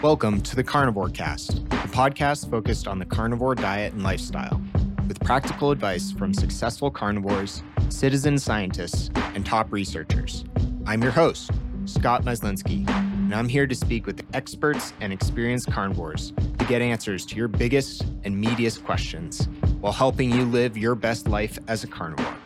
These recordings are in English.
Welcome to the Carnivore Cast, a podcast focused on the carnivore diet and lifestyle, with practical advice from successful carnivores, citizen scientists, and top researchers. I'm your host, Scott Myslinski, and I'm here to speak with experts and experienced carnivores to get answers to your biggest and meatiest questions while helping you live your best life as a carnivore.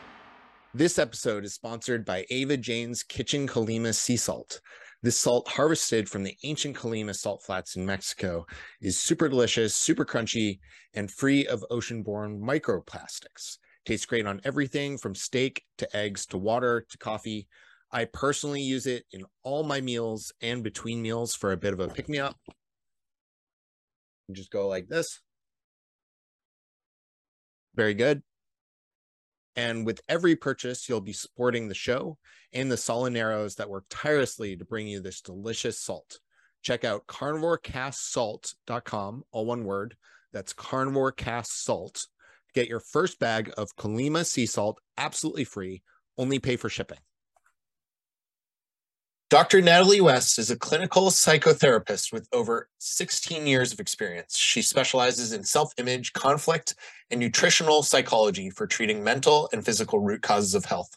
This episode is sponsored by Ava Jane's Kitchen Colima Sea Salt. This salt, harvested from the ancient Colima salt flats in Mexico, is super delicious, super crunchy, and free of ocean borne microplastics. Tastes great on everything from steak to eggs to water to coffee. I personally use it in all my meals and between meals for a bit of a pick me up. Just go like this. Very good. And with every purchase, you'll be supporting the show and the salineros that work tirelessly to bring you this delicious salt. Check out carnivorecastsalt.com, all one word. That's carnivorecastsalt. Get your first bag of Colima sea salt absolutely free. Only pay for shipping. Dr. Natalie West is a clinical psychotherapist with over 16 years of experience. She specializes in self image, conflict, and nutritional psychology for treating mental and physical root causes of health.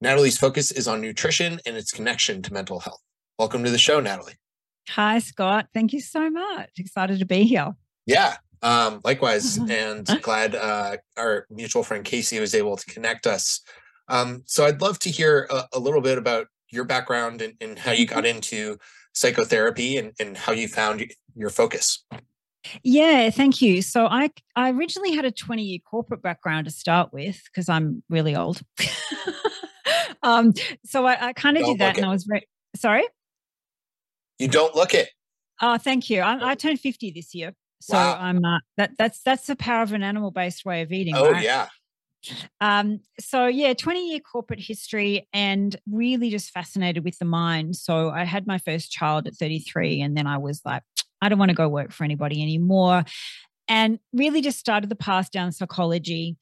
Natalie's focus is on nutrition and its connection to mental health. Welcome to the show, Natalie. Hi, Scott. Thank you so much. Excited to be here. Yeah, um, likewise. and glad uh, our mutual friend Casey was able to connect us. Um, so I'd love to hear a, a little bit about your background and, and how you got mm-hmm. into psychotherapy and, and how you found your focus. Yeah, thank you. So I I originally had a 20 year corporate background to start with because I'm really old. um, so I, I kind of did that, and I was very sorry. You don't look it. Oh, thank you. I, I turned 50 this year, so wow. I'm uh, that that's that's the power of an animal based way of eating. Oh right? yeah, um, so yeah, 20 year corporate history and really just fascinated with the mind. So I had my first child at 33 and then I was like, I don't want to go work for anybody anymore. And really just started the path down psychology.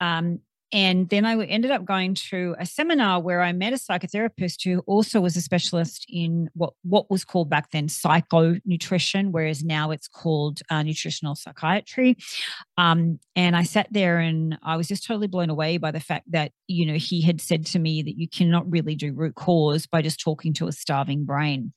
Um, and then I ended up going to a seminar where I met a psychotherapist who also was a specialist in what, what was called back then psycho nutrition, whereas now it's called uh, nutritional psychiatry. Um, and I sat there and I was just totally blown away by the fact that, you know, he had said to me that you cannot really do root cause by just talking to a starving brain.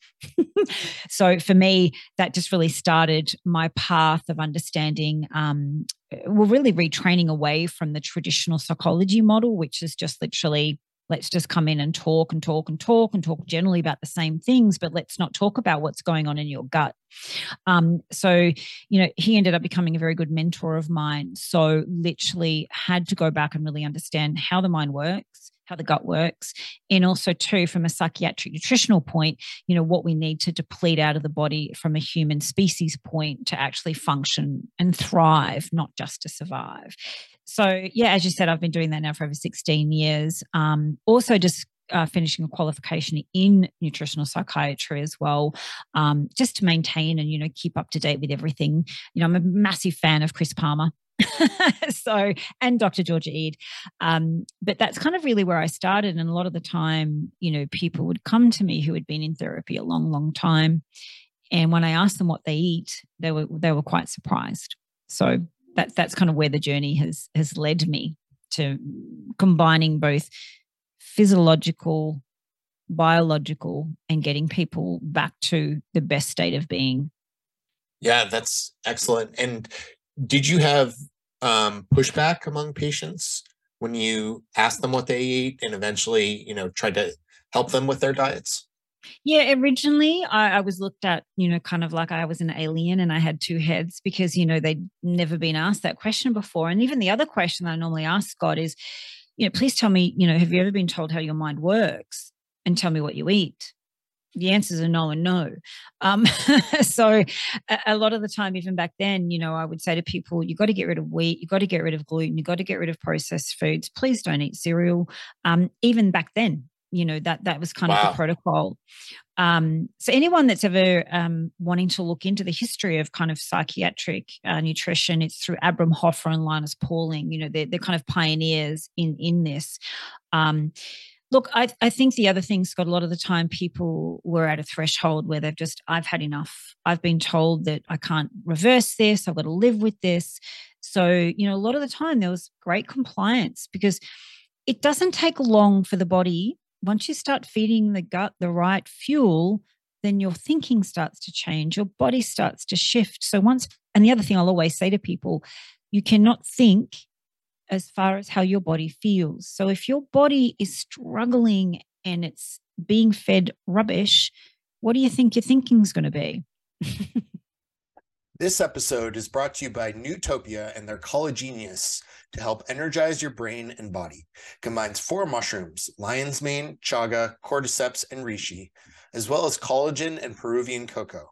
so for me, that just really started my path of understanding um, we're really retraining away from the traditional psychology model, which is just literally let's just come in and talk and talk and talk and talk generally about the same things, but let's not talk about what's going on in your gut. Um, so, you know, he ended up becoming a very good mentor of mine. So, literally had to go back and really understand how the mind works how the gut works and also too from a psychiatric nutritional point you know what we need to deplete out of the body from a human species point to actually function and thrive not just to survive so yeah as you said i've been doing that now for over 16 years um, also just uh, finishing a qualification in nutritional psychiatry as well, um, just to maintain and you know keep up to date with everything. You know, I'm a massive fan of Chris Palmer. so and dr georgia ede um, but that's kind of really where i started and a lot of the time you know people would come to me who had been in therapy a long long time and when i asked them what they eat they were they were quite surprised so that that's kind of where the journey has has led me to combining both physiological biological and getting people back to the best state of being yeah that's excellent and did you have um, pushback among patients when you asked them what they eat and eventually, you know, tried to help them with their diets? Yeah, originally I, I, was looked at, you know, kind of like I was an alien and I had two heads because, you know, they'd never been asked that question before. And even the other question that I normally ask Scott is, you know, please tell me, you know, have you ever been told how your mind works and tell me what you eat? the answers are no and no. Um, so a, a, lot of the time, even back then, you know, I would say to people, you've got to get rid of wheat, you've got to get rid of gluten, you've got to get rid of processed foods. Please don't eat cereal. Um, even back then, you know that that was kind wow. of the protocol. Um, so anyone that's ever um, wanting to look into the history of kind of psychiatric uh, nutrition, it's through Abram Hoffer and Linus Pauling. You know, they're, they're kind of pioneers in in this. Um, Look, I, I think the other thing, Scott, a lot of the time people were at a threshold where they've just, I've had enough. I've been told that I can't reverse this. I've got to live with this. So, you know, a lot of the time there was great compliance because it doesn't take long for the body. Once you start feeding the gut the right fuel, then your thinking starts to change, your body starts to shift. So, once, and the other thing I'll always say to people, you cannot think as far as how your body feels. So if your body is struggling and it's being fed rubbish, what do you think your thinking's going to be? this episode is brought to you by Nootopia and their CollaGenius to help energize your brain and body. Combines four mushrooms, lion's mane, chaga, cordyceps, and reishi, as well as collagen and Peruvian cocoa.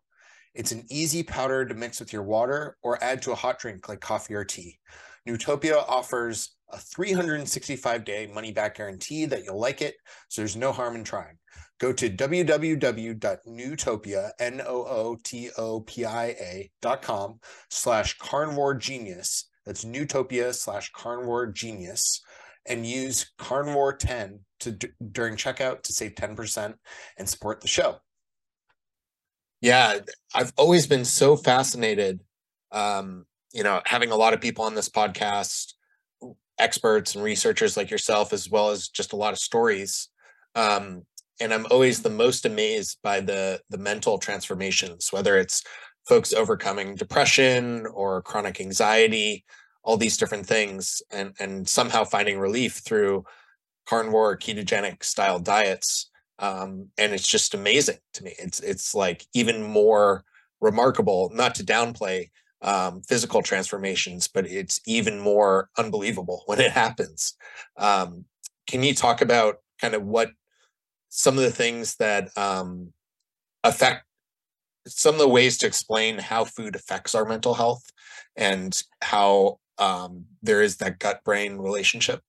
It's an easy powder to mix with your water or add to a hot drink like coffee or tea. Nootopia offers a 365 day money back guarantee that you'll like it, so there's no harm in trying. Go to www.nootopia, N-O-O-T-O-P-I-A.com slash carnivore genius. That's Nootopia slash carnivore genius and use carnivore 10 to during checkout to save 10% and support the show. Yeah, I've always been so fascinated um, you know, having a lot of people on this podcast, experts and researchers like yourself, as well as just a lot of stories. Um, and I'm always the most amazed by the the mental transformations, whether it's folks overcoming depression or chronic anxiety, all these different things, and and somehow finding relief through carnivore or ketogenic style diets. Um, and it's just amazing to me. It's it's like even more remarkable, not to downplay um, physical transformations, but it's even more unbelievable when it happens. Um, can you talk about kind of what some of the things that um, affect some of the ways to explain how food affects our mental health and how um, there is that gut brain relationship?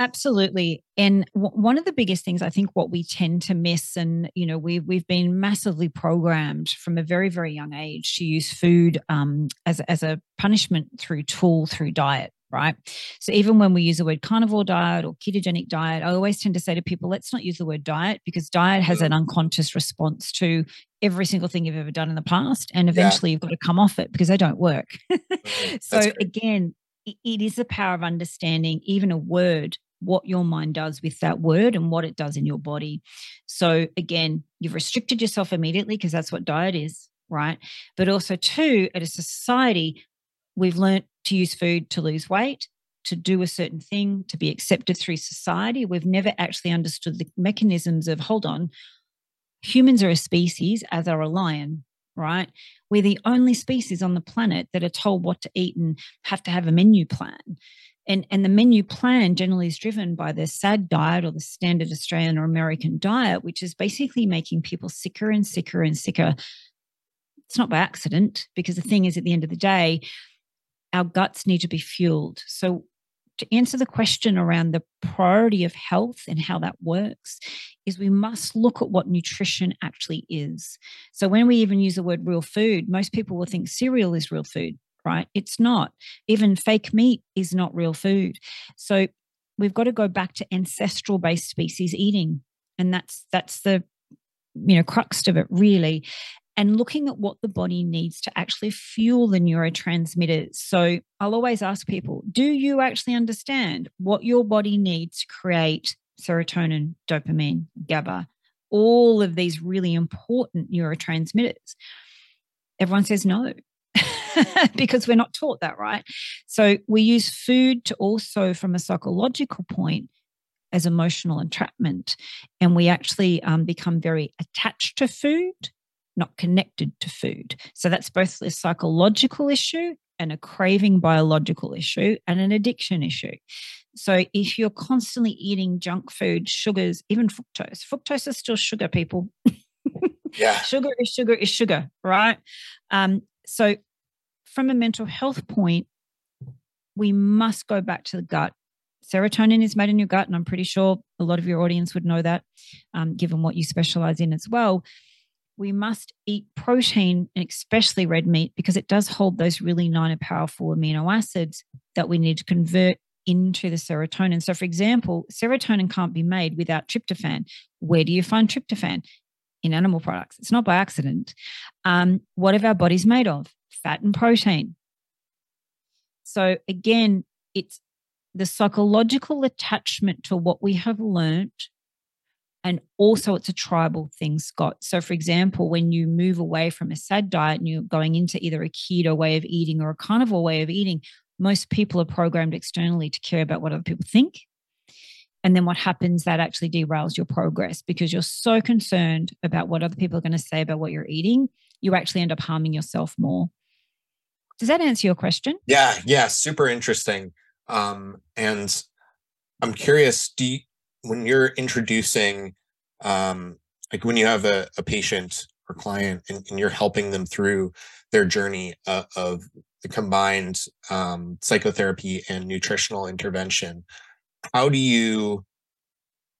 Absolutely. And w- one of the biggest things I think what we tend to miss, and you know, we've we've been massively programmed from a very very young age to use food um, as as a punishment through tool through diet. Right. So even when we use the word carnivore diet or ketogenic diet, I always tend to say to people, let's not use the word diet because diet has mm. an unconscious response to every single thing you've ever done in the past. And eventually yeah. you've got to come off it because they don't work. Mm-hmm. so again, it is the power of understanding even a word what your mind does with that word and what it does in your body. So, again, you've restricted yourself immediately because that's what diet is, right? But also, too, at a society, we've learned to use food to lose weight, to do a certain thing, to be accepted through society. We've never actually understood the mechanisms of hold on, humans are a species, as are a lion right? We're the only species on the planet that are told what to eat and have to have a menu plan. And, and the menu plan generally is driven by the SAD diet or the standard Australian or American diet, which is basically making people sicker and sicker and sicker. It's not by accident, because the thing is, at the end of the day, our guts need to be fueled. So to answer the question around the priority of health and how that works is we must look at what nutrition actually is. So when we even use the word real food, most people will think cereal is real food, right? It's not. Even fake meat is not real food. So we've got to go back to ancestral based species eating and that's that's the you know crux of it really and looking at what the body needs to actually fuel the neurotransmitters. So I'll always ask people do you actually understand what your body needs to create serotonin, dopamine, GABA, all of these really important neurotransmitters? Everyone says no. because we're not taught that, right? So we use food to also, from a psychological point, as emotional entrapment. And we actually um, become very attached to food not connected to food. So that's both a psychological issue and a craving biological issue and an addiction issue. So if you're constantly eating junk food, sugars, even fructose, fructose is still sugar, people. yeah. Sugar is sugar is sugar, right? Um, so from a mental health point, we must go back to the gut. Serotonin is made in your gut, and I'm pretty sure a lot of your audience would know that, um, given what you specialize in as well we must eat protein and especially red meat because it does hold those really nine powerful amino acids that we need to convert into the serotonin. So, for example, serotonin can't be made without tryptophan. Where do you find tryptophan? In animal products. It's not by accident. Um, what have our bodies made of? Fat and protein. So, again, it's the psychological attachment to what we have learnt and also, it's a tribal thing, Scott. So, for example, when you move away from a SAD diet and you're going into either a keto way of eating or a carnivore way of eating, most people are programmed externally to care about what other people think. And then what happens that actually derails your progress because you're so concerned about what other people are going to say about what you're eating, you actually end up harming yourself more. Does that answer your question? Yeah, yeah, super interesting. Um, and I'm curious, do you, when you're introducing um, like when you have a, a patient or client and, and, you're helping them through their journey uh, of the combined um, psychotherapy and nutritional intervention how do you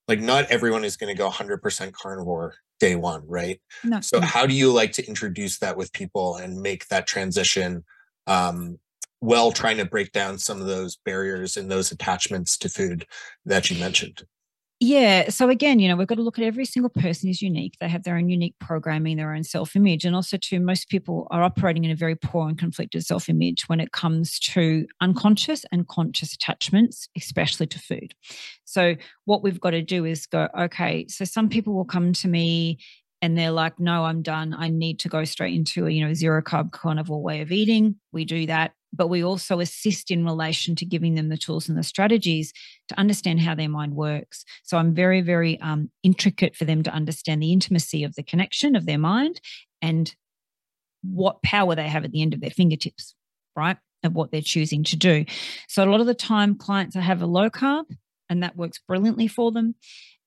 like not everyone is going to go 100% carnivore day one right no, so no. how do you like to introduce that with people and make that transition um, well trying to break down some of those barriers and those attachments to food that you mentioned yeah. So again, you know, we've got to look at every single person is unique. They have their own unique programming, their own self-image. And also too, most people are operating in a very poor and conflicted self-image when it comes to unconscious and conscious attachments, especially to food. So what we've got to do is go, okay, so some people will come to me and they're like, no, I'm done. I need to go straight into a, you know, zero carb carnivore way of eating. We do that but we also assist in relation to giving them the tools and the strategies to understand how their mind works. So I'm very, very um, intricate for them to understand the intimacy of the connection of their mind and what power they have at the end of their fingertips, right? Of what they're choosing to do. So a lot of the time, clients I have a low carb, and that works brilliantly for them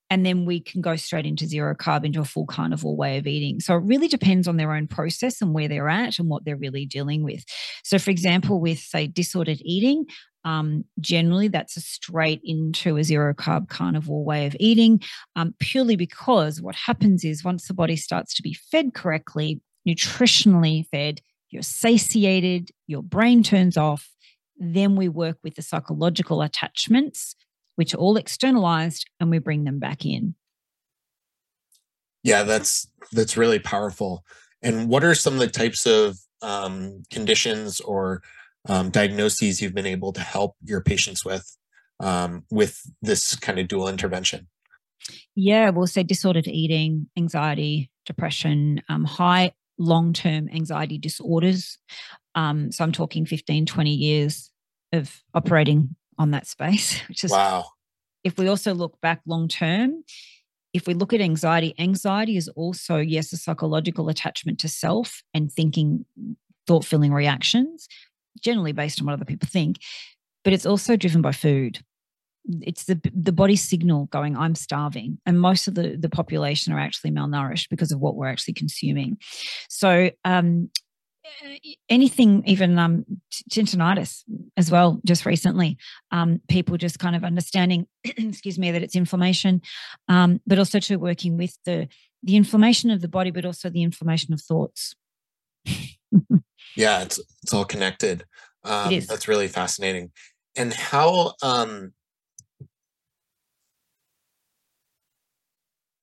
and then we can go straight into zero carb into a full carnivore way of eating. So it really depends on their own process and where they're at and what they're really dealing with. So for example with say disordered eating um, generally that's a straight into a zero carb carnivore way of eating um, purely because what happens is once the body starts to be fed correctly nutritionally fed you're satiated your brain turns off then we work with the psychological attachments which are all externalized, and we bring them back in. Yeah, that's that's really powerful. And what are some of the types of um, conditions or um, diagnoses you've been able to help your patients with um, with this kind of dual intervention? Yeah, we'll say disordered eating, anxiety, depression, um, high long term anxiety disorders. Um, so I'm talking 15, 20 years of operating on that space, which is wow. If we also look back long term, if we look at anxiety, anxiety is also, yes, a psychological attachment to self and thinking, thought filling reactions, generally based on what other people think, but it's also driven by food. It's the the body signal going, I'm starving. And most of the, the population are actually malnourished because of what we're actually consuming. So um, anything, even um, tinnitus as well, just recently. Um, people just kind of understanding, excuse me, that it's inflammation, um, but also to working with the the inflammation of the body, but also the inflammation of thoughts. yeah, it's it's all connected. Um, it. That's really fascinating. And how um,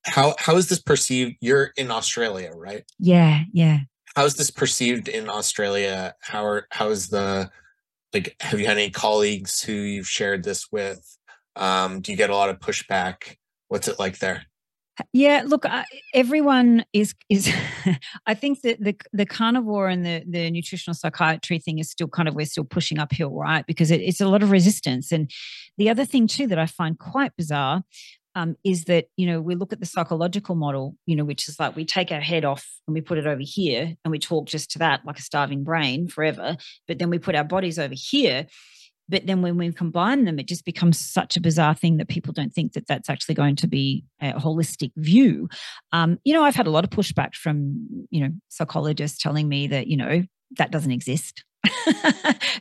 how how is this perceived? You're in Australia, right? Yeah, yeah how's this perceived in Australia? How are how is the like have you had any colleagues who you've shared this with? Um, do you get a lot of pushback? What's it like there? Yeah, look, uh, everyone is is. I think that the the carnivore and the the nutritional psychiatry thing is still kind of we're still pushing uphill, right? Because it, it's a lot of resistance. And the other thing too that I find quite bizarre um, is that you know we look at the psychological model you know which is like we take our head off and we put it over here and we talk just to that like a starving brain forever but then we put our bodies over here. But then when we combine them it just becomes such a bizarre thing that people don't think that that's actually going to be a holistic view. Um, you know i've had a lot of pushback from you know psychologists telling me that you know that doesn't exist.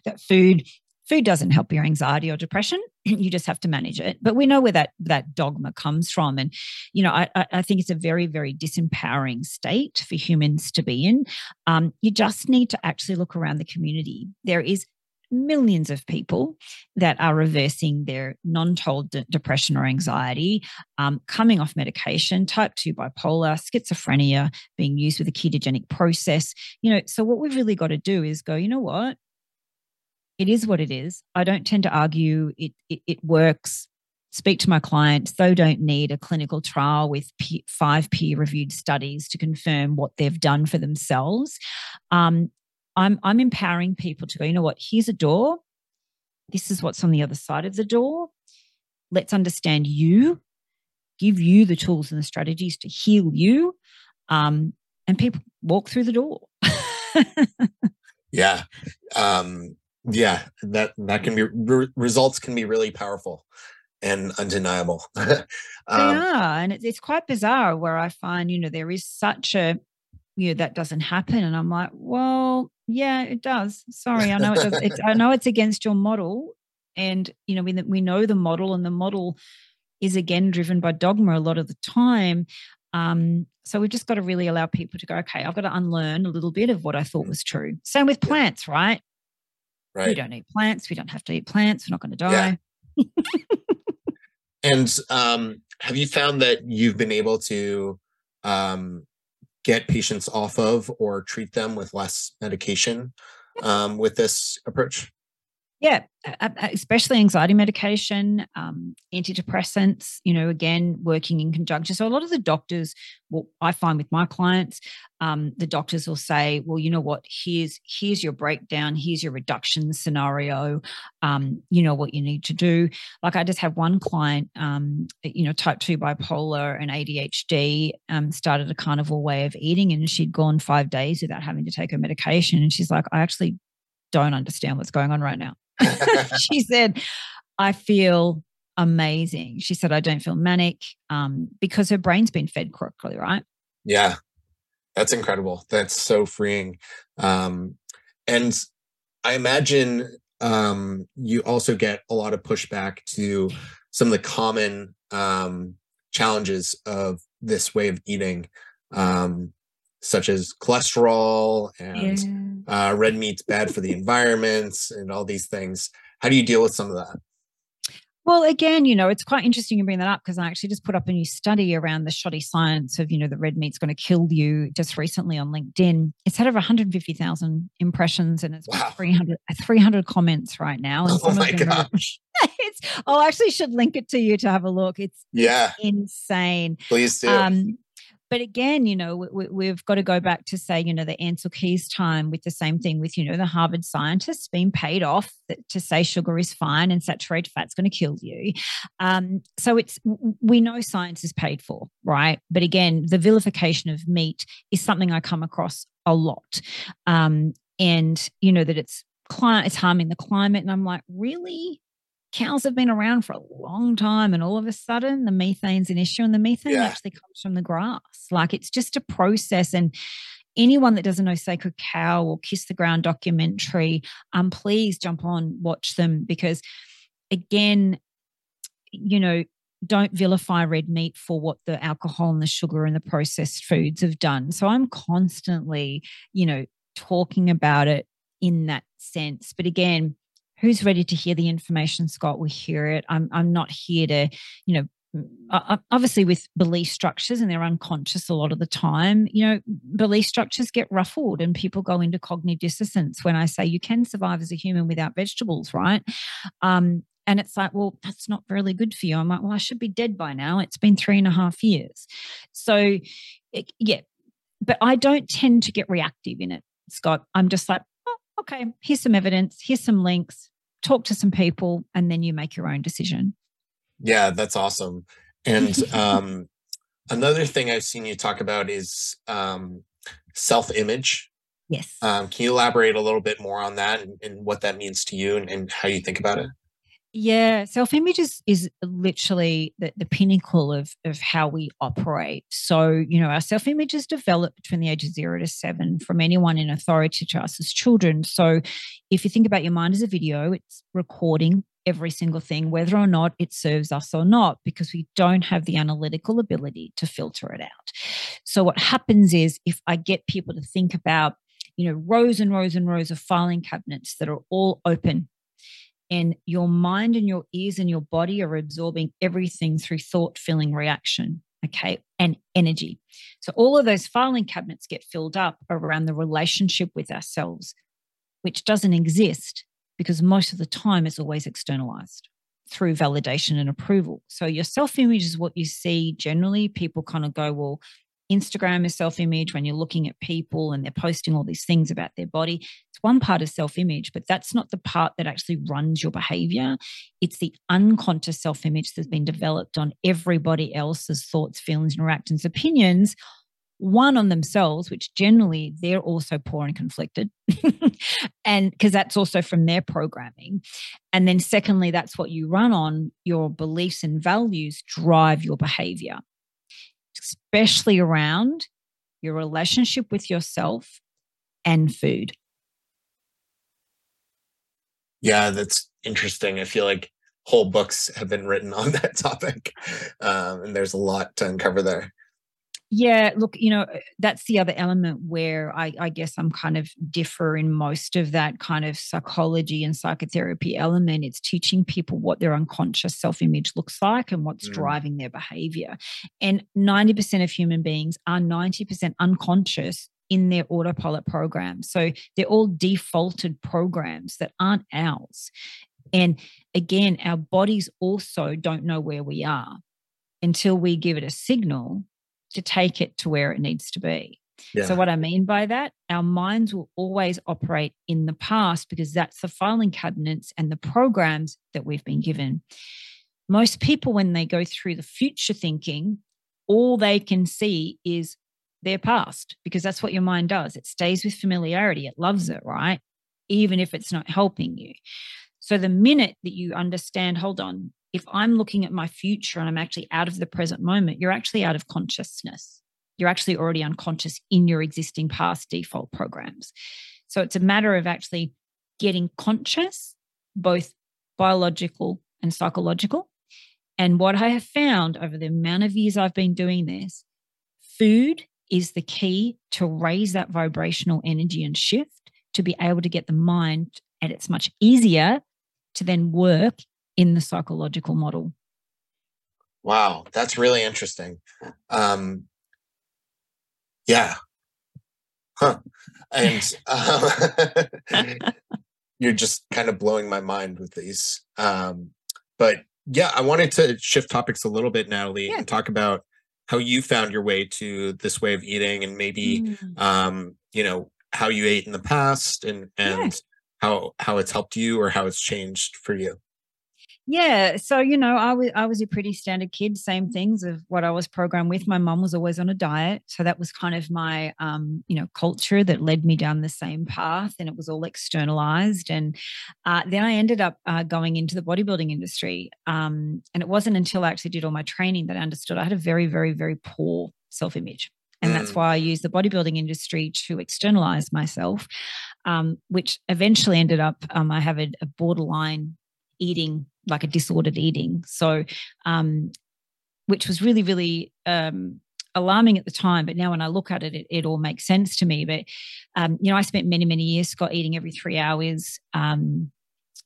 That food food doesn't help your anxiety or depression. You just have to manage it. But we know where that that dogma comes from. And you know i, I think it's a very very disempowering state for humans to be in. Um, you just need to actually look around the community. There is millions of people that are reversing their non-told de- depression or anxiety, um, coming off medication, type 2 bipolar, schizophrenia, being used with a ketogenic process. You know, so what we've really got to do is go, you know what? It is what it is. I don't tend to argue it, it, it works. Speak to my clients. They don't need a clinical trial with five peer reviewed studies to confirm what they've done for themselves. Um, I'm I'm empowering people to go, you know what, here's a door. This is what's on the other side of the door. Let's understand you, give you the tools and the strategies to heal you. Um, and people walk through the door. yeah. Um, yeah, that that can be re- results can be really powerful and undeniable. um, they are, and it's quite bizarre where I find you know there is such a you know that doesn't happen, and I'm like, well, yeah, it does. Sorry, I know it does. It's, I know it's against your model, and you know we we know the model, and the model is again driven by dogma a lot of the time. Um, so we've just got to really allow people to go, okay, I've got to unlearn a little bit of what I thought mm. was true. Same with plants, right? Right. We don't eat plants. We don't have to eat plants. We're not going to die. Yeah. and um, have you found that you've been able to um, get patients off of or treat them with less medication um, with this approach? Yeah, especially anxiety medication, um, antidepressants, you know, again, working in conjunction. So, a lot of the doctors, well, I find with my clients, um, the doctors will say, well, you know what, here's here's your breakdown, here's your reduction scenario, um, you know what you need to do. Like I just have one client, um, you know, type 2 bipolar and ADHD, um, started a carnivore way of eating, and she'd gone five days without having to take her medication. And she's like, I actually don't understand what's going on right now. she said, I feel amazing. She said, I don't feel manic um, because her brain's been fed correctly, right? Yeah, that's incredible. That's so freeing. Um, and I imagine um, you also get a lot of pushback to some of the common um, challenges of this way of eating, um, such as cholesterol and yeah uh, red meat's bad for the environment and all these things. How do you deal with some of that? Well, again, you know, it's quite interesting you bring that up because I actually just put up a new study around the shoddy science of, you know, the red meat's going to kill you just recently on LinkedIn. It's had over 150,000 impressions and it's wow. 300, 300 comments right now. And oh my gosh. Are, it's, oh, I actually should link it to you to have a look. It's yeah, insane. Please do. Um, but again, you know, we, have got to go back to say, you know, the Ancel Keys time with the same thing with, you know, the Harvard scientists being paid off to say sugar is fine and saturated fat's going to kill you. Um, so it's, we know science is paid for, right? But again, the vilification of meat is something I come across a lot. Um, and, you know, that it's, climate, it's harming the climate. And I'm like, really? Cows have been around for a long time and all of a sudden the methane's an issue and the methane yeah. actually comes from the grass. Like it's just a process and anyone that doesn't know sacred cow or kiss the ground documentary um please jump on watch them because again you know don't vilify red meat for what the alcohol and the sugar and the processed foods have done. So i'm constantly you know talking about it in that sense. But again who's ready to hear the information scott? Will hear it. I'm i'm not here to you know obviously with belief structures and they're unconscious a lot of the time you know belief structures get ruffled and people go into cognitive dissonance when i say you can survive as a human without vegetables right? Um, and it's like well that's not really good for you. I'm like well i should be dead by now. It's been three and a half years. So it, yeah but i don't tend to get reactive in it scott. I'm just like okay here's some evidence here's some links talk to some people, and then you make your own decision. Yeah, that's awesome. And um, another thing I've seen you talk about is um, self image. Yes. Um, can you elaborate a little bit more on that and, and what that means to you and, and, how you think about it? Yeah, self image is, is literally the, the pinnacle of, of how we operate. So, you know, our self image is developed between the ages zero to seven from anyone in authority to us as children. So, if you think about your mind as a video, it's recording every single thing, whether or not it serves us or not, because we don't have the analytical ability to filter it out. So, what happens is if I get people to think about you know, rows and rows and rows of filing cabinets that are all open. And your mind and your ears and your body are absorbing everything through thought, feeling, reaction okay, and energy. So all of those filing cabinets get filled up around the relationship with ourselves, which doesn't exist because most of the time it's always externalized through validation and approval. So your self image is what you see generally. People kind of go, well, Instagram is self image when you're looking at people and they're posting all these things about their body. It's one part of self image, but that's not the part that actually runs your behavior. It's the unconscious self image that's been developed on everybody else's thoughts, feelings, and reactions, opinions. One on themselves, which generally they're also poor and conflicted. and because that's also from their programming. And then, secondly, that's what you run on your beliefs and values drive your behavior especially around your relationship with yourself and food. Yeah, that's interesting. I feel like whole books have been written on that topic, um, and there's a lot to uncover there. Yeah, look, you know, uh, that's the other element where I, I, guess I'm kind of differ in most of that kind of psychology and psychotherapy element. It's teaching people what their unconscious self image looks like and what's mm. driving their behavior. And 90% of human beings are 90% unconscious in their autopilot programs. So they're all defaulted programs that aren't ours. And again, our bodies also don't know where we are until we give it a signal to take it to where it needs to be. Yeah. So, what I mean by that, our minds will always operate in the past because that's the filing cabinets and the programs that we've been given. Most people, when they go through the future thinking, all they can see is their past because that's what your mind does. It stays with familiarity, it loves it, right? Even if it's not helping you. So, the minute that you understand, hold on, if I'm looking at my future and I'm actually out of the present moment, you're actually out of consciousness. You're actually already unconscious in your existing past default programs. So it's a matter of actually getting conscious, both biological and psychological. And what I have found over the amount of years I've been doing this, food is the key to raise that vibrational energy and shift to be able to get the mind, and it's much easier to then work in the psychological model. Wow, that's really interesting. Um, yeah. Huh. And uh, you're just kind of blowing my mind with these. Um, but yeah, I wanted to shift topics a little bit, Natalie, yeah. and talk about how you found your way to this way of eating and maybe mm. um, you know, how you ate in the past and and yeah. how how it's helped you or how it's changed for you. Yeah, so you know, I was I was a pretty standard kid. Same things of what I was programmed with. My mom was always on a diet, so that was kind of my um, you know culture that led me down the same path, and it was all externalized. And uh, then I ended up uh, going into the bodybuilding industry, um, and it wasn't until I actually did all my training that I understood I had a very, very, very poor self image. And that's mm. why I used the bodybuilding industry to externalize myself, um, which eventually ended up, um, I have a, a borderline eating like a disordered eating. So, um, which was really, really um, alarming at the time. But now when I look at it, it, it all makes sense to me. But, um, you know, I spent many, many years, Scott, eating every three hours, um,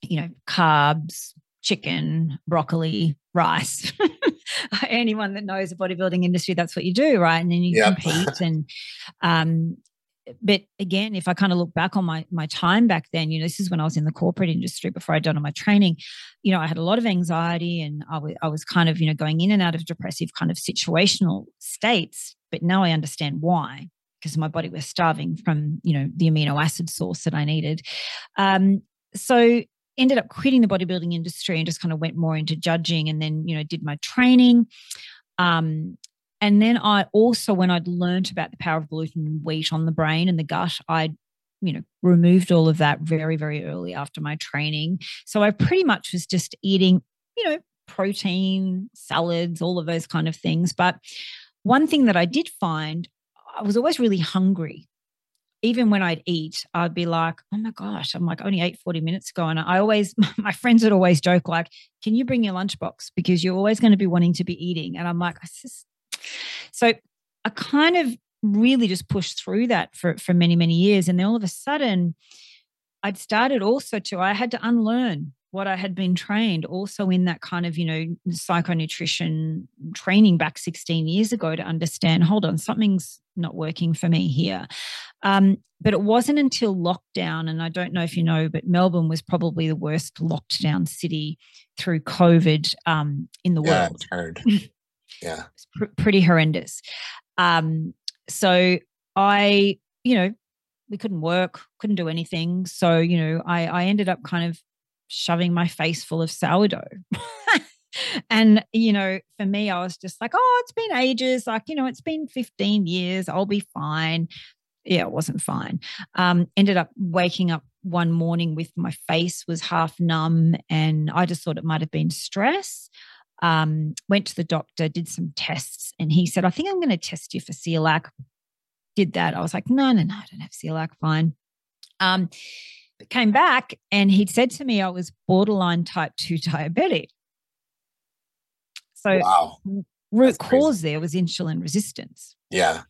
you know, carbs, chicken, broccoli, rice. Anyone that knows the bodybuilding industry, that's what you do, right? And then you yep. compete and um, but again, if I kind of look back on my my time back then, you know, this is when I was in the corporate industry before I'd done all my training. You know, I had a lot of anxiety, and I, w- I was kind of you know going in and out of depressive kind of situational states. But now I understand why because my body was starving from you know the amino acid source that I needed. Um, so ended up quitting the bodybuilding industry and just kind of went more into judging, and then you know did my training. Um, and then I also, when I'd learned about the power of gluten and wheat on the brain and the gut, I, you know, removed all of that very, very early after my training. So I pretty much was just eating, you know, protein, salads, all of those kind of things. But one thing that I did find, I was always really hungry. Even when I'd eat, I'd be like, oh my gosh, I'm like, only ate 40 minutes ago. And I always, my friends would always joke, like, can you bring your lunchbox? Because you're always going to be wanting to be eating. And I'm like, I just, so I kind of really just pushed through that for, for many, many years. And then all of a sudden, I'd started also to, I had to unlearn what I had been trained also in that kind of, you know, psychonutrition training back 16 years ago to understand, hold on, something's not working for me here. Um, but it wasn't until lockdown, and I don't know if you know, but Melbourne was probably the worst locked down city through COVID um, in the yeah, world. Yeah. It's pr- pretty horrendous. Um, so I, you know, we couldn't work, couldn't do anything. So, you know, I, I ended up kind of shoving my face full of sourdough. and, you know, for me, I was just like, oh, it's been ages. Like, you know, it's been 15 years. I'll be fine. Yeah, it wasn't fine. Um, ended up waking up one morning with my face was half numb and I just thought it might have been stress. Um, went to the doctor, did some tests, and he said, I think I'm going to test you for celiac. Did that. I was like, no, no, no, I don't have celiac. Fine. Um, came back and he'd said to me I was borderline type 2 diabetic. So wow. root cause there was insulin resistance. Yeah.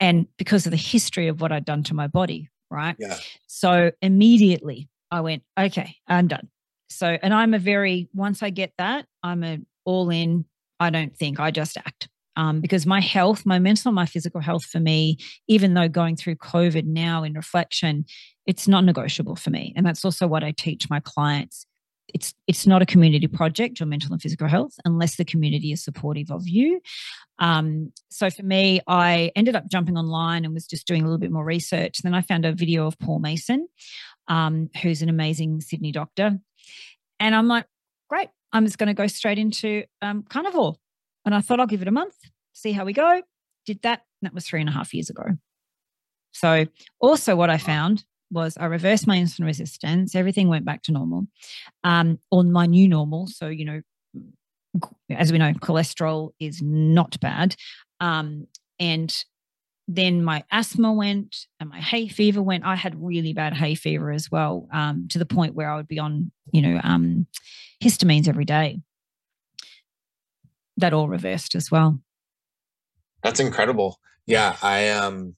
And because of the history of what I'd done to my body, right? Yeah. So immediately I went, okay, I'm done. So, and I'm a very, once I get that, I'm a all in, I don't think, I just act um, because my health, my mental, my physical health for me, even though going through COVID now in reflection, it's not negotiable for me. And that's also what I teach my clients. It's it's not a community project, your mental and physical health, unless the community is supportive of you. Um, so for me, I ended up jumping online and was just doing a little bit more research. Then I found a video of Paul Mason, um, who's an amazing Sydney doctor, and I'm like, great, I'm just going to go straight into um, carnivore and I thought I'll give it a month, see how we go. Did that. that was three and a half years ago. So, also, what I found was I reversed my insulin resistance. Everything went back to normal, um, on my new normal. So, you know, as we know, cholesterol is not bad. Um, and then my asthma went and my hay fever went. I had really bad hay fever as well, um, to the point where I would be on, you know, um, histamines every day that all reversed as well. That's incredible. Yeah, I um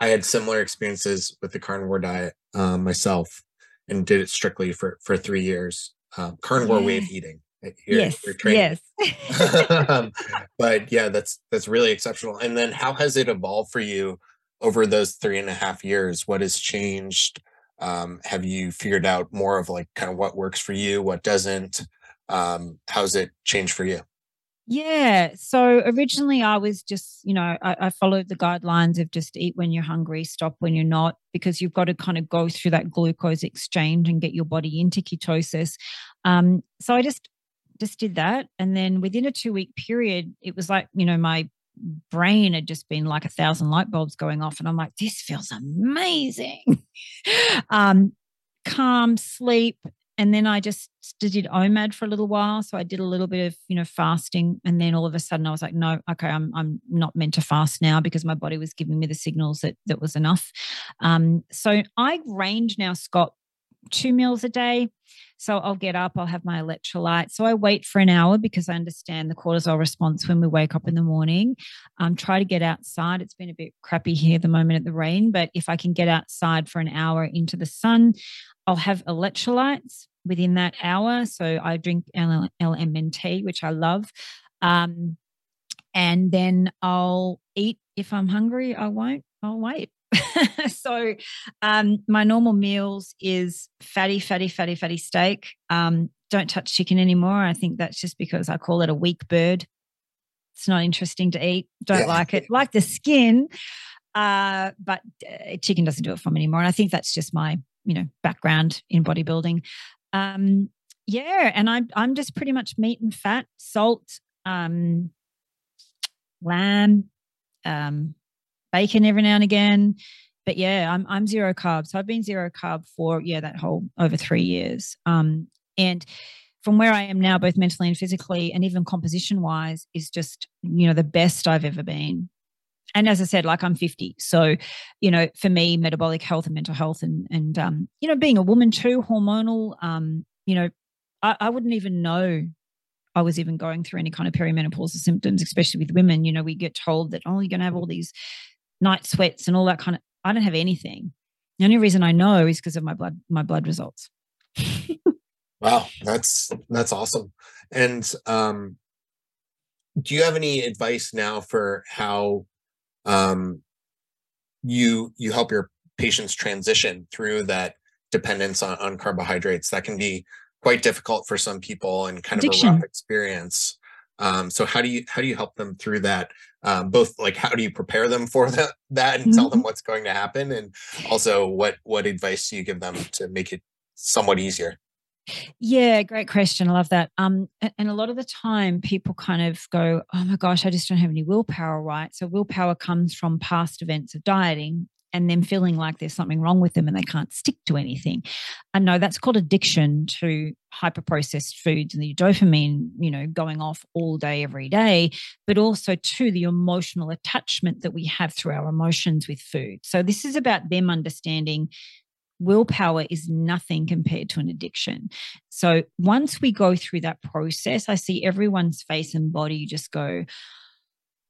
I had similar experiences with the carnivore diet um, myself and did it strictly for for three years. Um, carnivore yeah. way of eating. Yes. Yes. um, but yeah, that's that's really exceptional. And then how has it evolved for you over those three and a half years? What has changed? Um, have you figured out more of like kind of what works for you, what doesn't? Um, how's it changed for you? Yeah. So originally I was just, you know, I, I, followed the guidelines of just eat when you're hungry, stop when you're not, because you've got to kind of go through that glucose exchange and get your body into ketosis. Um, so I just just did that. And then within a two week period, it was like, you know, my brain had just been like a thousand light bulbs going off. And I'm like, this feels amazing. um, calm sleep and then I just did OMAD for a little while. So I did a little bit of, you know, fasting. And then all of a sudden I was like, no, okay, I'm I'm not meant to fast now because my body was giving me the signals that that was enough. Um, so I range now, Scott, two meals a day. So I'll get up, I'll have my electrolyte. So I wait for an hour because I understand the cortisol response when we wake up in the morning. Um, try to get outside. It's been a bit crappy here at the moment at the rain, but if I can get outside for an hour into the sun, I'll have electrolytes within that hour. So I drink LMNT, which I love. Um, and then I'll eat if I'm hungry. I won't. I'll wait. so um, my normal meals is fatty, fatty, fatty, fatty steak. Um, don't touch chicken anymore. I think that's just because I call it a weak bird. It's not interesting to eat. Don't yeah. like it. Like the skin, uh, but uh, chicken doesn't do it for me anymore. And I think that's just my you know background in bodybuilding um yeah and i'm i'm just pretty much meat and fat salt um lamb um bacon every now and again but yeah i'm i'm zero carb so i've been zero carb for yeah that whole over 3 years um and from where I am now, both mentally and physically, and even composition wise, is just, you know, the best I've ever been and as I said, like I'm 50. So, you know, for me, metabolic health and mental health and and um, you know, being a woman too, hormonal, um, you know, I, I wouldn't even know I was even going through any kind of perimenopausal symptoms, especially with women. You know, we get told that, oh, you're going to have all these night sweats and all that kind of. I don't have anything. The only reason I know is because of my blood, my blood results. wow, that's that's awesome. And um, do you have any advice now for how um, you you help your patients transition through that dependence on, on carbohydrates? That can be quite difficult for some people and kind Addiction. of a rough experience. Um, so how do you how do you help them through that? Um, both like how do you prepare them for that that and mm-hmm. tell them what's going to happen, and also what what advice do you give them to make it somewhat easier? Yeah, great question. I love that. Um, and a lot of the time, people kind of go, "Oh my gosh, I just don't have any willpower." Right. So willpower comes from past events of dieting, and them feeling like there's something wrong with them and they can't stick to anything. And no, that's called addiction to hyper processed foods and the dopamine, you know, going off all day, every day, but also to the emotional attachment that we have through our emotions with food. So this is about them understanding willpower is nothing compared to an addiction. So once we go through that process, I see everyone's face and body just go,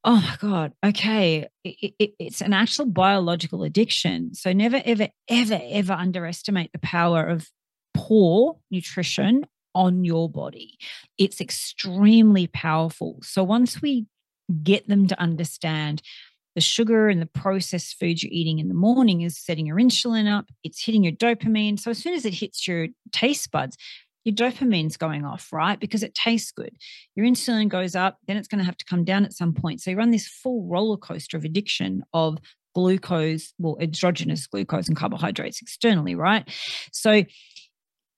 oh my god. Okay. It, it, it's an actual biological addiction. So never ever ever ever underestimate the power of poor nutrition on your body. It's extremely powerful. So once we get them to understand the sugar and the processed foods you're eating in the morning is setting your insulin up it's hitting your dopamine. So as soon as it hits your taste buds your dopamine's going off, right? Because it tastes good. Your insulin goes up, then it's going to have to come down at some point. So you run this full roller coaster of addiction of glucose, well, exogenous glucose and carbohydrates externally, right? So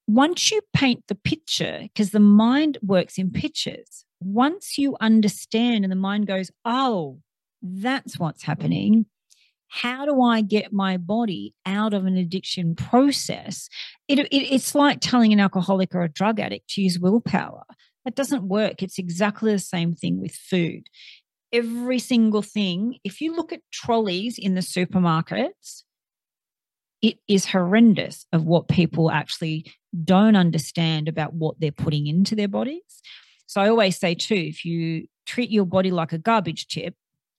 once you paint the picture, because the mind works in pictures, once you understand and the mind goes, oh, that's what's happening, how do I get my body out of an addiction process? It, it, it's like telling an alcoholic or a drug addict to use willpower. That doesn't work. It's exactly the same thing with food. Every single thing, if you look at trolleys in the supermarkets, it is horrendous of what people actually don't understand about what they're putting into their bodies. So I always say, too, if you treat your body like a garbage tip,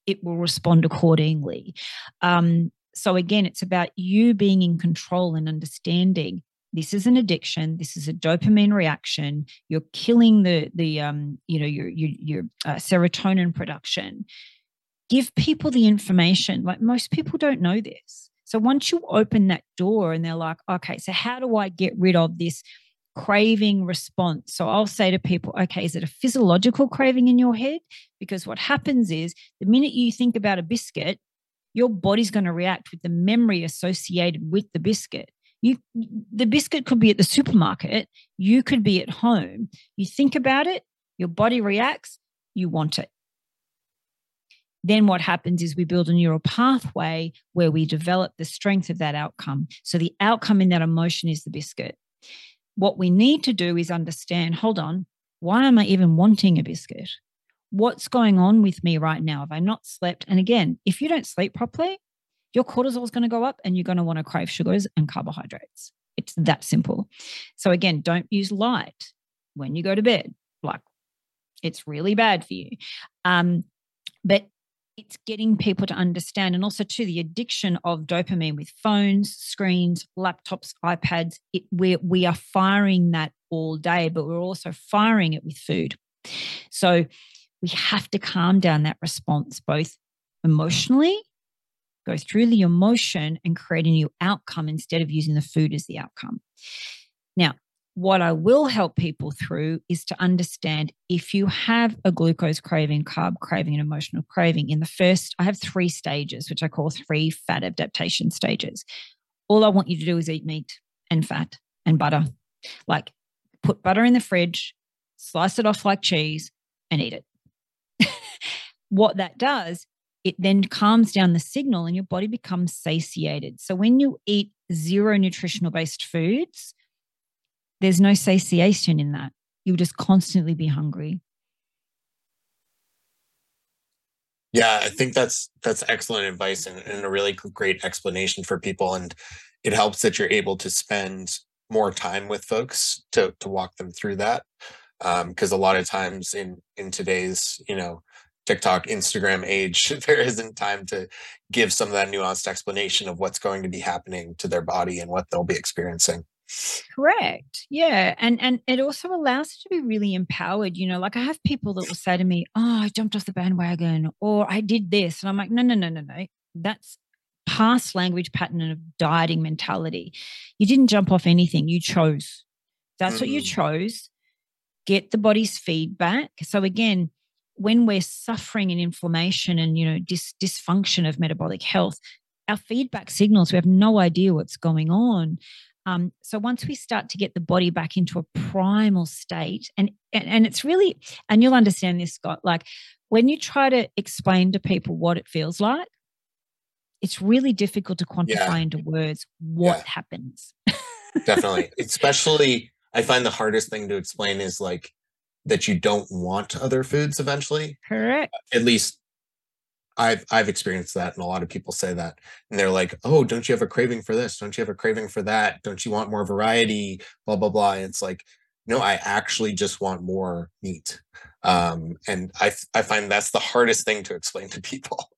it will respond accordingly. Um, so again, it's about you being in control and understanding this is an addiction this is a dopamine reaction you're killing the the um you know your your, your uh, serotonin production give people the information like most people don't know this so once you open that door and they're like okay so how do i get rid of this craving response. So I'll say to people, okay, is it a physiological craving in your head? Because what happens is the minute you think about a biscuit, your body's going to react with the memory associated with the biscuit. You the biscuit could be at the supermarket, you could be at home. You think about it, your body reacts, you want it. Then what happens is we build a neural pathway where we develop the strength of that outcome. So the outcome in that emotion is the biscuit what we need to do is understand hold on, why am I even wanting a biscuit? What's going on with me right now? Have I not slept? And again, if you don't sleep properly, your cortisol is going to go up and you're going to want to crave sugars and carbohydrates. It's that simple. So, again, don't use light when you go to bed. Like, it's really bad for you. Um, but it's getting people to understand and also to the addiction of dopamine with phones screens laptops ipads it, we we are firing that all day but we're also firing it with food. So we have to calm down that response both emotionally go through the emotion and create a new outcome instead of using the food as the outcome. Now what I will help people through is to understand if you have a glucose craving, carb craving, and emotional craving, in the first, I have three stages, which I call three fat adaptation stages. All I want you to do is eat meat and fat and butter. Like put butter in the fridge, slice it off like cheese, and eat it. what that does, it then calms down the signal and your body becomes satiated. So when you eat zero nutritional based foods, there's no satiation in that. You'll just constantly be hungry. Yeah, I think that's that's excellent advice and, and a really great explanation for people. And it helps that you're able to spend more time with folks to to walk them through that. because um, a lot of times in in today's you know TikTok, Instagram age, there isn't time to give some of that nuanced explanation of what's going to be happening to their body and what they'll be experiencing. Correct. Yeah. And and it also allows you to be really empowered. You know, like I have people that will say to me, Oh, I jumped off the bandwagon or I did this. And I'm like, no, no, no, no, no. That's past language pattern of dieting mentality. You didn't jump off anything. You chose. That's mm-hmm. what you mm. chose. Get the body's feedback. So again, when we're suffering an inflammation and you know dis- dysfunction of metabolic health, our feedback signals we have no idea what's going on. Um, so once we start to get the body back into a primal state, and, and and it's really, and you'll understand this, Scott. Like when you try to explain to people what it feels like, it's really difficult to quantify yeah. into words what yeah. happens. Definitely, especially I find the hardest thing to explain is like that you don't want other foods eventually. Correct. At least I've I've experienced that, and a lot of people say that, and they're like, "Oh, don't you have a craving for this? Don't you have a craving for that? Don't you want more variety?" Blah blah blah. And it's like, no, I actually just want more meat um, and I, I find that's the hardest thing to explain to people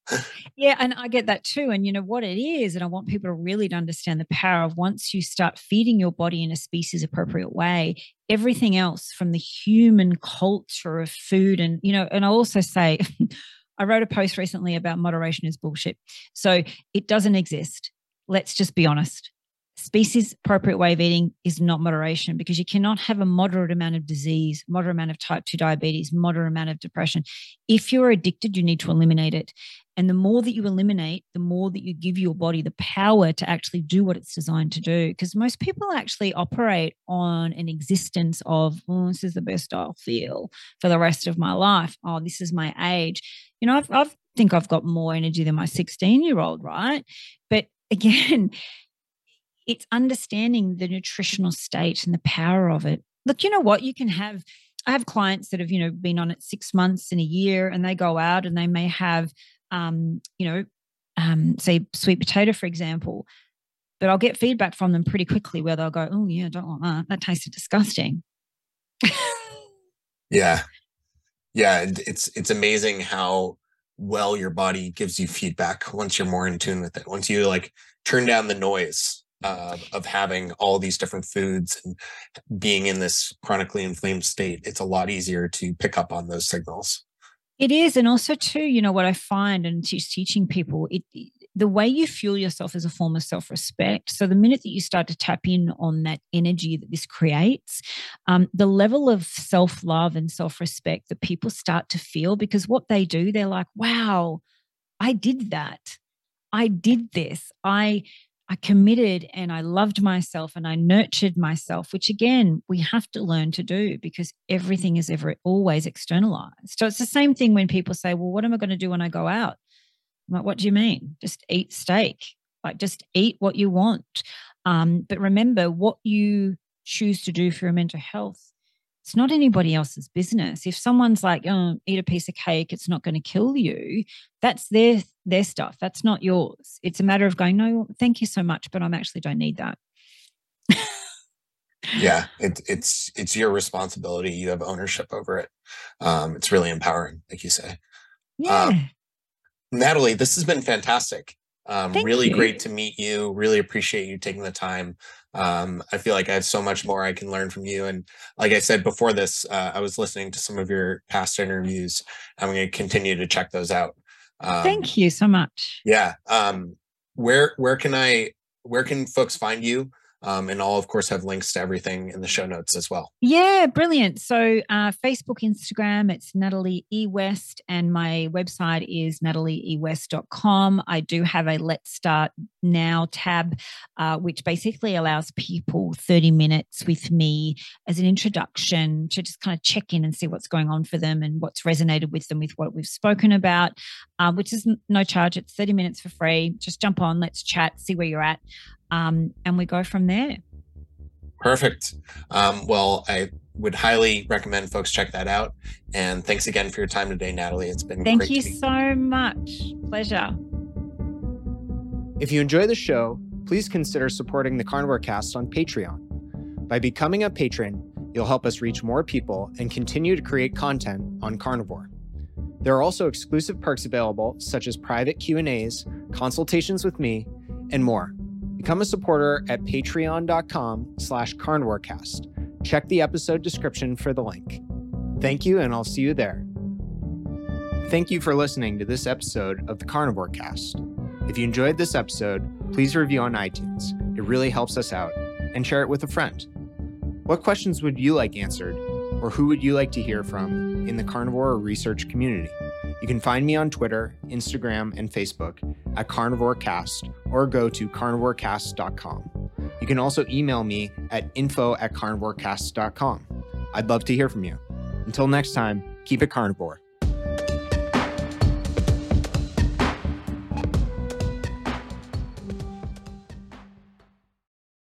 yeah and i get that too and you know what it is and i want people to really to understand the power of once you start feeding your body in a species appropriate way everything else from the human culture of food and you know and i also say i wrote a post recently about moderation is bullshit so it doesn't exist let's just be honest species appropriate way of eating is not moderation because you cannot have a moderate amount of disease, moderate amount of type 2 diabetes, moderate amount of depression. If you're addicted, you need to eliminate it. And the more that you eliminate, the more that you give your body the power to actually do what it's designed to do. Because most people actually operate on an existence of, oh, this is the best I'll feel for the rest of my life. Oh, this is my age. You know, I've, I've think I've got more energy than my 16 year old, right? But again, it's understanding the nutritional state and the power of it. Look, you know what? You can have, I have clients that have, you know, been on it six months and a year and they go out and they may have, um, you know, um, say sweet potato, for example. But I'll get feedback from them pretty quickly where they'll go, oh, yeah, don't want that. That tasted disgusting. yeah. Yeah. It's, it's amazing how well your body gives you feedback once you're more in tune with it. Once you like turn down the noise uh, of having all these different foods and being in this chronically inflamed state, it's a lot easier to pick up on those signals. It is, and also too, you know what I find, and teaching people, it the way you fuel yourself is a form of self-respect. So the minute that you start to tap in on that energy that this creates, um, the level of self-love and self-respect that people start to feel, because what they do, they're like, "Wow, I did that." I did this. I I committed and I loved myself and I nurtured myself, which again, we have to learn to do because everything is ever always externalized. So it's the same thing when people say, Well, what am I going to do when I go out? I'm like, what do you mean? Just eat steak. Like just eat what you want. Um, but remember what you choose to do for your mental health it's not anybody else's business. If someone's like, oh, eat a piece of cake, it's not going to kill you, that's their their stuff. That's not yours. It's a matter of going, no, thank you so much, but I'm actually don't need that. yeah, it, it's it's your responsibility. You have ownership over it. Um, it's really empowering, like you say. Yeah. Um, Natalie, this has been fantastic. Um, really you. great to meet you. Really appreciate you taking the time. Um, I feel like I have so much more I can learn from you. And like I said before this, uh, I was listening to some of your past interviews. I'm going to continue to check those out. Um, Thank you so much. Yeah. Um, where where can I where can folks find you? Um, and I'll, of course, have links to everything in the show notes as well. Yeah, brilliant. So, uh, Facebook, Instagram, it's Natalie E. West, and my website is natalieewest.com. I do have a Let's Start Now tab, uh, which basically allows people 30 minutes with me as an introduction to just kind of check in and see what's going on for them and what's resonated with them with what we've spoken about, uh, which is no charge. It's 30 minutes for free. Just jump on, let's chat, see where you're at um, and we go from there. Perfect. Um, well, I would highly recommend folks check that out. And thanks again for your time today, Natalie. It's been thank you so much. Pleasure. If you enjoy the show, please consider supporting the Carnivore Cast on Patreon. By becoming a patron, You'll help us reach more people and continue to create content on carnivore. There are also exclusive perks available such as private Q&As, consultations with me, and more. Become a supporter at patreon.com slash carnivorecast. Check the episode description for the link. Thank you, and I'll see you there. Thank you for listening to this episode of the Carnivore Cast. If you enjoyed this episode, please review on iTunes. It really helps us out, and share it with a friend. What questions would you like answered, or who would you like to hear from in the carnivore research community? You can find me on Twitter, Instagram, and Facebook at CarnivoreCast or go to carnivorecast.com. You can also email me at info at carnivorecast.com. I'd love to hear from you. Until next time, keep it carnivore.